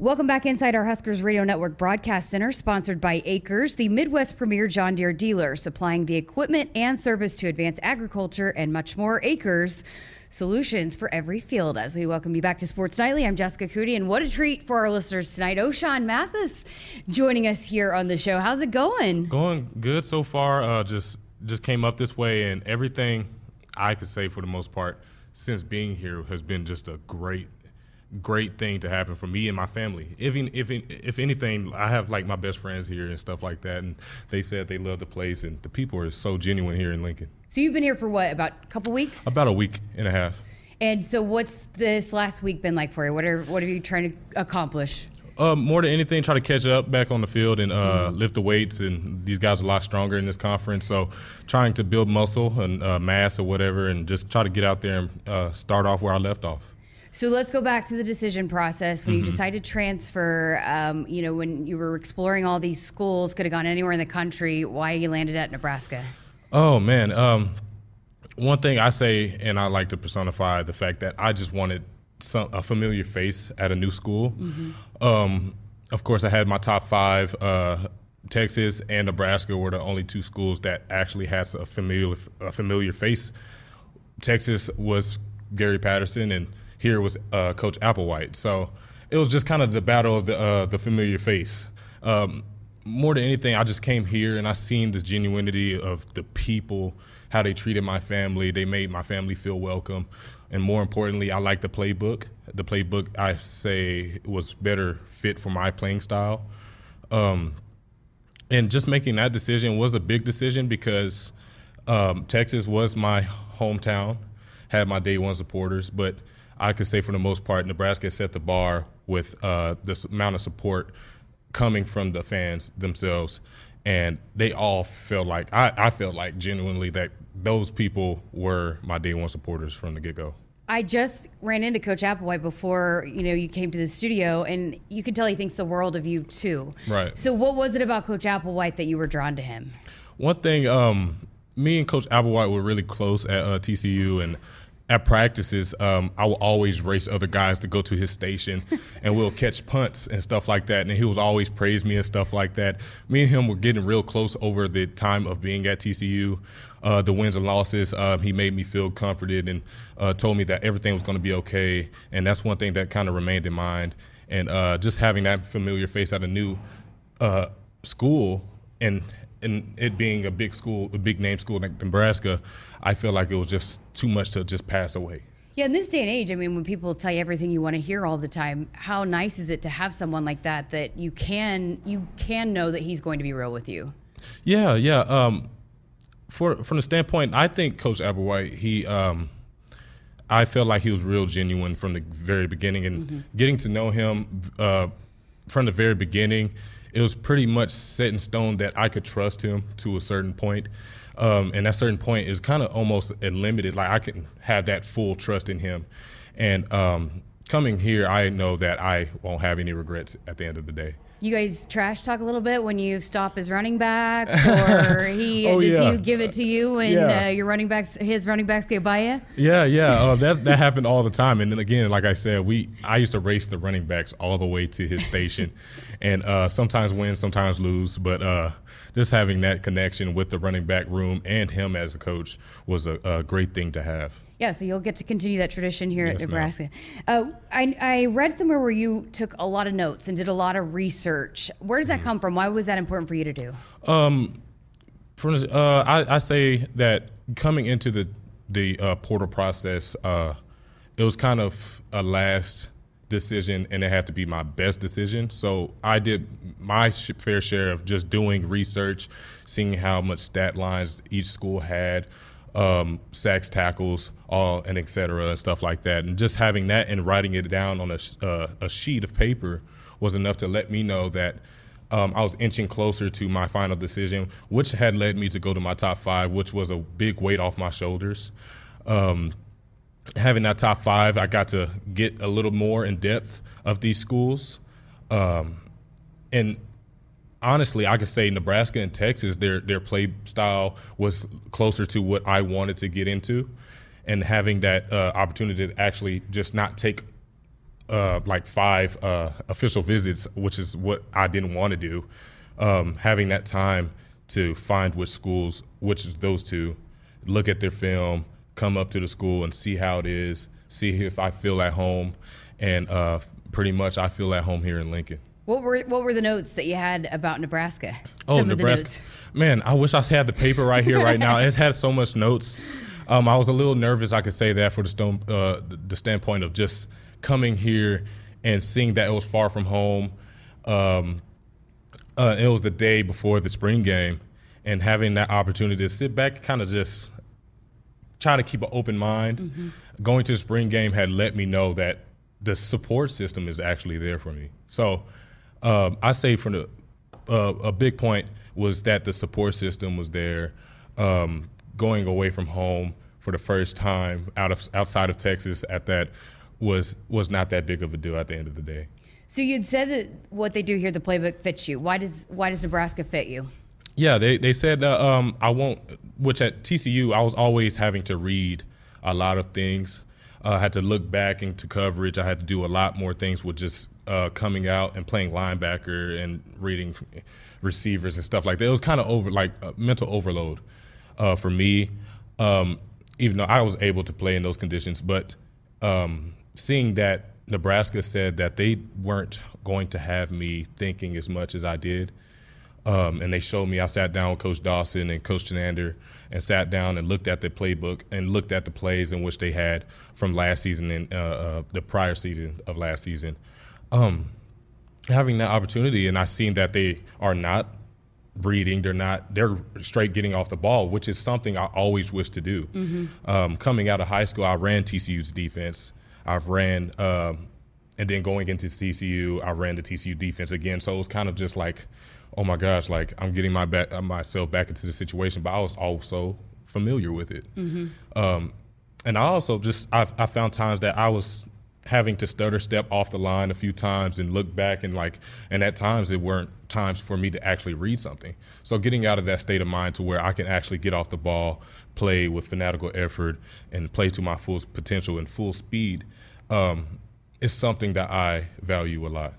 Welcome back inside our Huskers Radio Network broadcast center, sponsored by Acres, the Midwest premier John Deere dealer, supplying the equipment and service to advance agriculture and much more. Acres solutions for every field. As we welcome you back to Sports Nightly, I'm Jessica Coody, and what a treat for our listeners tonight. Ochaun Mathis joining us here on the show. How's it going? Going good so far. Uh, just just came up this way, and everything I could say for the most part since being here has been just a great great thing to happen for me and my family. If if if anything, I have like my best friends here and stuff like that, and they said they love the place and the people are so genuine here in Lincoln. So you've been here for what? About a couple weeks? About a week and a half. And so, what's this last week been like for you? What are what are you trying to accomplish? Uh, more than anything, try to catch up back on the field and uh, mm. lift the weights. And these guys are a lot stronger in this conference, so trying to build muscle and uh, mass or whatever, and just try to get out there and uh, start off where I left off. So let's go back to the decision process when mm-hmm. you decided to transfer. Um, you know, when you were exploring all these schools, could have gone anywhere in the country. Why you landed at Nebraska? Oh man, um, one thing I say, and I like to personify the fact that I just wanted some, a familiar face at a new school. Mm-hmm. Um, of course, I had my top five. Uh, Texas and Nebraska were the only two schools that actually has a familiar a familiar face. Texas was Gary Patterson, and here was uh, Coach Applewhite. So it was just kind of the battle of the uh, the familiar face. Um, more than anything, I just came here and I seen the genuinity of the people, how they treated my family. They made my family feel welcome, and more importantly, I like the playbook. The playbook I say was better fit for my playing style. Um, and just making that decision was a big decision because um, Texas was my hometown, had my day one supporters, but I could say for the most part, Nebraska set the bar with uh, this amount of support coming from the fans themselves, and they all felt like I, I felt like genuinely that those people were my day one supporters from the get go. I just ran into Coach Applewhite before you know you came to the studio, and you could tell he thinks the world of you too. Right. So, what was it about Coach Applewhite that you were drawn to him? One thing, um, me and Coach Applewhite were really close at uh, TCU, and at practices, um, I would always race other guys to go to his station, and we'll catch punts and stuff like that. And he would always praise me and stuff like that. Me and him were getting real close over the time of being at TCU. Uh, the wins and losses, uh, he made me feel comforted and uh, told me that everything was going to be okay. And that's one thing that kind of remained in mind. And uh, just having that familiar face at a new uh, school and and it being a big school, a big name school like Nebraska, I feel like it was just too much to just pass away. Yeah, in this day and age, I mean, when people tell you everything you want to hear all the time, how nice is it to have someone like that that you can you can know that he's going to be real with you? Yeah, yeah. Um, for from the standpoint, I think Coach Applewhite, he, um, I felt like he was real genuine from the very beginning, and mm-hmm. getting to know him uh, from the very beginning it was pretty much set in stone that I could trust him to a certain point. Um, and that certain point is kind of almost unlimited. Like I can have that full trust in him. And um, coming here, I know that I won't have any regrets at the end of the day. You guys trash talk a little bit when you stop his running backs, or he oh, does yeah. he give it to you when yeah. uh, your running backs his running backs get by you? Yeah, yeah, uh, that that happened all the time. And then again, like I said, we I used to race the running backs all the way to his station, and uh, sometimes win, sometimes lose. But uh, just having that connection with the running back room and him as a coach was a, a great thing to have. Yeah, so you'll get to continue that tradition here yes, at Nebraska. Uh, I, I, read somewhere where you took a lot of notes and did a lot of research. Where does that mm come from? Why was that important for you to do? Um, for, uh, I, I, say that coming into the the uh, portal process, uh, it was kind of a last decision, and it had to be my best decision. So I did my fair share of just doing research, seeing how much stat lines each school had um, sacks, tackles, all and et cetera, and stuff like that. And just having that and writing it down on a, uh, a sheet of paper was enough to let me know that um, I was inching closer to my final decision, which had led me to go to my top five, which was a big weight off my shoulders. Um, having that top five, I got to get a little more in depth of these schools. Um, and honestly, I could say Nebraska and Texas, their their play style was closer to what I wanted to get into, and having that uh, opportunity to actually just not take uh, like five uh, official visits, which is what I didn't want to do. Um, having that time to find which schools, which is those two, look at their film, come up to the school and see how it is, see if I feel at home, and uh, pretty much I feel at home here in Lincoln. What were what were the notes that you had about Nebraska? Oh, Some Nebraska. Man, I wish I had the paper right here right now. It has so much notes. Um, I was a little nervous. I could say that for the stone, uh, the standpoint of just coming here and seeing that it was far from home. Um, uh, it was the day before the spring game, and having that opportunity to sit back, kind of just try to keep an open mind. Mm-hmm. Going to the spring game had let me know that the support system is actually there for me. So um, I say from the uh, a big point was that the support system was there. Um, going away from home for the first time out of outside of Texas at that was was not that big of a deal at the end of the day. So you'd said that what they do here, the playbook fits you. Why does why does Nebraska fit you? Yeah, they they said uh, um, I won't. Which at TCU, I was always having to read a lot of things. Uh, I had to look back into coverage. I had to do a lot more things with just uh, coming out and playing linebacker and reading receivers and stuff like that. It was kind of over like mental overload uh, for me. Um, even though I was able to play in those conditions, but um, seeing that Nebraska said that they weren't going to have me thinking as much as I did. Um, and they showed me. I sat down with Coach Dawson and Coach Chinander and sat down and looked at the playbook and looked at the plays in which they had from last season and uh, uh, the prior season of last season. Um, having that opportunity, and I seen that they are not reading. They're not. They're straight getting off the ball, which is something I always wish to do. Mm-hmm. Um, coming out of high school, I ran TCU's defense. I've ran, um, and then going into TCU, I ran the TCU defense again. So it was kind of just like, oh my gosh, like I'm getting my back, uh, myself back into the situation. But I was also familiar with it. Mm-hmm. Um, and I also just I, I found times that I was having to stutter step off the line a few times and look back and like and at times it weren't times for me to actually read something. So getting out of that state of mind to where i can actually get off the ball play with fanatical effort and play to my full potential and full speed um, is something that i value a lot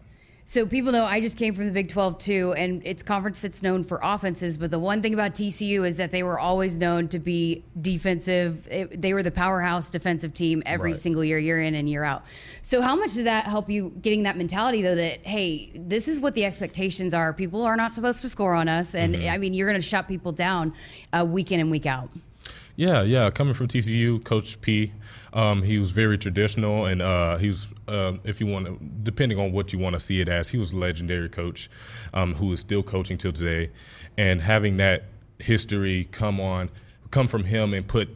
so people know I just came from the Big 12 too, and it's conference that's known for offenses. But the one thing about TCU is that they were always known to be defensive. It, they were the powerhouse defensive team every right. single year, year in and year out. So how much did that help you getting that mentality though? That hey, this is what the expectations are. People are not supposed to score on us, and mm-hmm. I mean you're going to shut people down uh, week in and week out. Yeah, yeah. Coming from TCU, Coach P, um, he was very traditional, and uh, he was, uh, if you want to, depending on what you want to see it as, he was a legendary coach um, who is still coaching till today. And having that history come on, come from him and put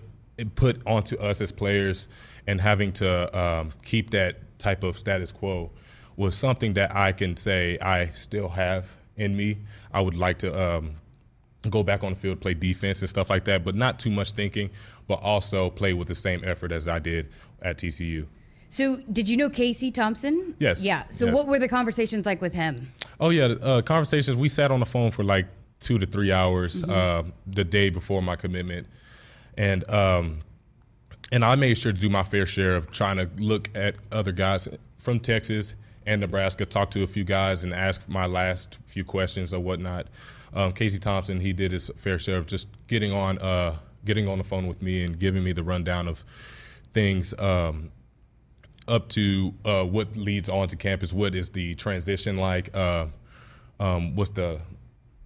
put onto us as players, and having to um, keep that type of status quo was something that I can say I still have in me. I would like to um, go back on the field, play defense and stuff like that, but not too much thinking, but also play with the same effort as I did at TCU. So, did you know Casey Thompson? Yes. Yeah. So, yes. what were the conversations like with him? Oh yeah, uh, conversations. We sat on the phone for like two to three hours mm-hmm. uh, the day before my commitment, and um, and I made sure to do my fair share of trying to look at other guys from Texas and Nebraska, talk to a few guys, and ask my last few questions or whatnot um, Casey Thompson, he did his fair share of just getting on, uh, getting on the phone with me and giving me the rundown of things um, up to uh, what leads on to campus. What is the transition like? Uh, um, what's the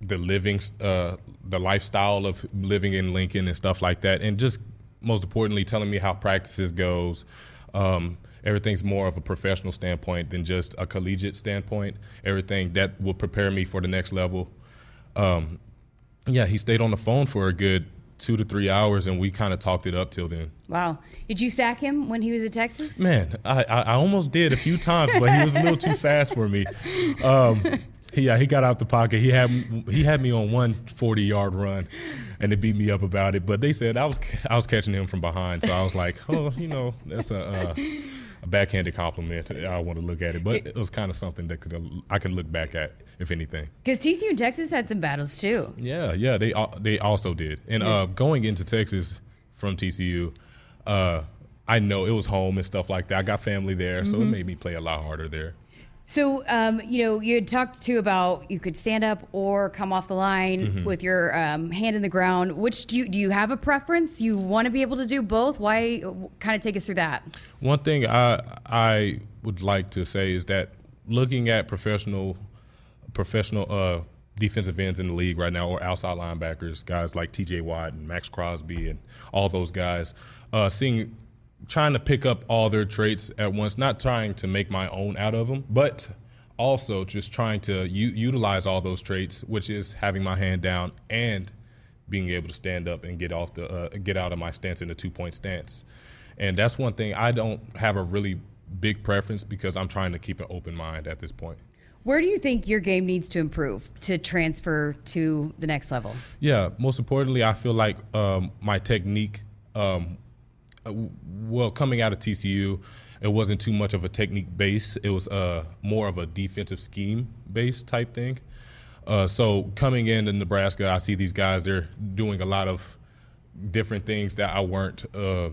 the living, uh, the lifestyle of living in Lincoln and stuff like that, and just most importantly, telling me how practices goes. Um, everything's more of a professional standpoint than just a collegiate standpoint. Everything that will prepare me for the next level um, yeah, he stayed on the phone for a good two to three hours, and we kind of talked it up till then. Wow! Did you sack him when he was at Texas? Man, I, I, I almost did a few times, but he was a little too fast for me. Um, yeah, he got out the pocket. He had he had me on one 40 yard run, and they beat me up about it. But they said I was I was catching him from behind, so I was like, oh, you know, that's a. Uh, a backhanded compliment. I want to look at it, but it was kind of something that could I could look back at if anything. Because TCU and Texas had some battles too. Yeah, yeah, they they also did. And yeah. uh, going into Texas from TCU, uh, I know it was home and stuff like that. I got family there, so it made me play a lot harder there. So, um, you know, you had talked too about you could stand up or come off the line Mm-hmm. with your um, hand in the ground. Which do you do? You have a preference? You want to be able to do both? Why? Kind of take us through that. One thing I I would like to say is that looking at professional professional uh, defensive ends in the league right now, or outside linebackers, guys like T.J. Watt and Maxx Crosby and all those guys, uh, seeing trying to pick up all their traits at once, not trying to make my own out of them, but also just trying to u- utilize all those traits, which is having my hand down and being able to stand up and get off the uh, get out of my stance in a two point stance. And that's one thing I don't have a really big preference because I'm trying to keep an open mind at this point. Where do you think your game needs to improve to transfer to the next level? Yeah, most importantly, I feel like um, my technique. Um, well, coming out of TCU, it wasn't too much of a technique base. It was uh, more of a defensive scheme based type thing. Uh, so coming into Nebraska, I see these guys. They're doing a lot of different things that I weren't uh,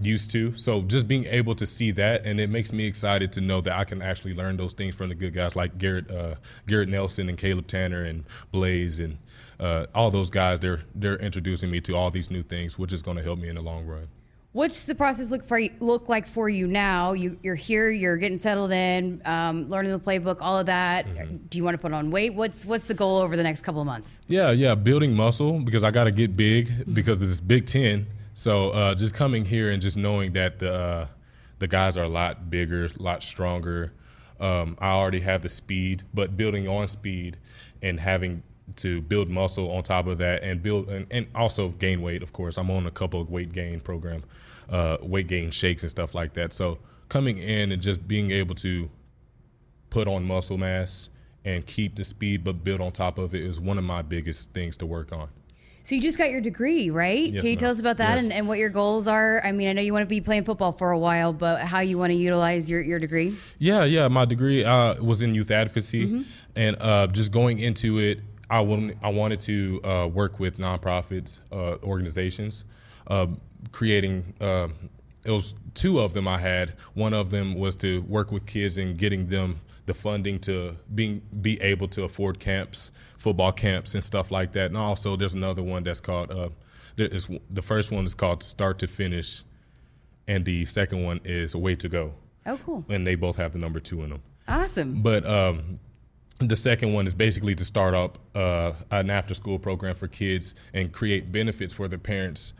used to. So just being able to see that, and it makes me excited to know that I can actually learn those things from the good guys like Garrett uh, Garrett Nelson and Caleb Tannor and Blaise and uh, all those guys. They're they're introducing me to all these new things, which is going to help me in the long run. What's the process look for look like for you now? You, you're here, you're getting settled in, um, learning the playbook, all of that. Do you want to put on weight? What's what's the goal over the next couple of months? Yeah, yeah, building muscle because I got to get big because of this Big Ten. So uh, just coming here and just knowing that the uh, the guys are a lot bigger, a lot stronger. Um, I already have the speed, but building on speed and having to build muscle on top of that and build and, and also gain weight. Of course, I'm on a couple of weight gain program, uh, weight gain shakes and stuff like that. So coming in and just being able to put on muscle mass and keep the speed but build on top of it is one of my biggest things to work on. So you just got your degree, right? Yes, Can you tell us about that Yes. and, and what your goals are? I mean, I know you want to be playing football for a while, but how you want to utilize your, your degree? Yeah, yeah. My degree uh, was in youth advocacy, and uh, just going into it, I wanted I wanted to uh, work with nonprofits, uh, organizations, uh, creating. Uh, it was two of them I had. One of them was to work with kids and getting them the funding to being be able to afford camps, football camps, and stuff like that. And also, there's another one that's called. Uh, there is, the first one is called Start to Finish, and the second one is Way to Go Oh, cool. and they both have the number two in them. Awesome. But um, the second one is basically to start up uh, an after-school program for kids and create benefits for the parents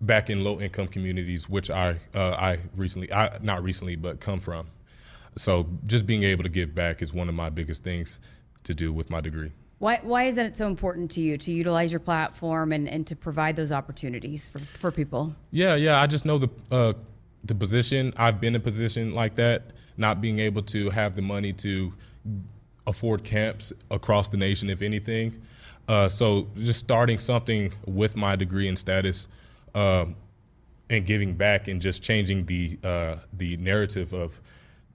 back in low-income communities, which I uh, I recently, I not recently, but come from. So just being able to give back is one of my biggest things to do with my degree. Why, why is it so important to you to utilize your platform and, and to provide those opportunities for, for people? Yeah, yeah. I just know the uh, the position. I've been in a position like that, not being able to have the money to afford camps across the nation, if anything. Uh, so just starting something with my degree and status, um, and giving back and just changing the uh, the narrative of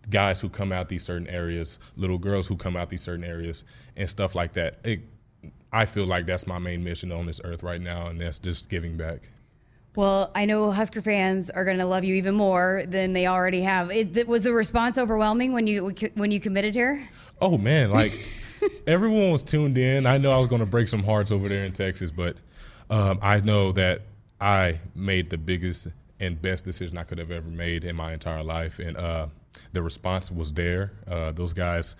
guys who come out these certain areas, little girls who come out these certain areas, and stuff like that. It, I feel like that's my main mission on this earth right now, and that's just giving back. Well, I know Husker fans are going to love you even more than they already have. It, was the response overwhelming when you when you committed here? Oh man, like everyone was tuned in. I know I was going to break some hearts over there in Texas, but um, I know that I made the biggest and best decision I could have ever made in my entire life, and uh, the response was there. Uh, those guys,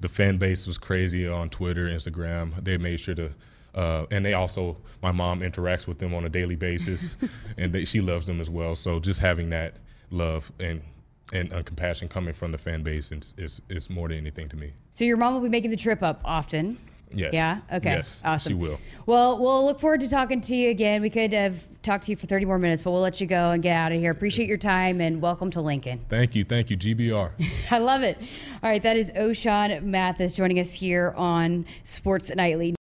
the fan base was crazy on Twitter, Instagram. They made sure to. Uh, and they also, my mom interacts with them on a daily basis, and they, she loves them as well. So just having that love and and uh, compassion coming from the fan base is, is is more than anything to me. So your mom will be making the trip up often. Yes. Yeah. Okay. Yes. Awesome. She will. Well, we'll look forward to talking to you again. We could have talked to you for 30 more minutes, but we'll let you go and get out of here. Appreciate your time and welcome to Lincoln. Thank you. Thank you. GBR. I love it. All right, that is Ochaun Mathis joining us here on Sports Nightly.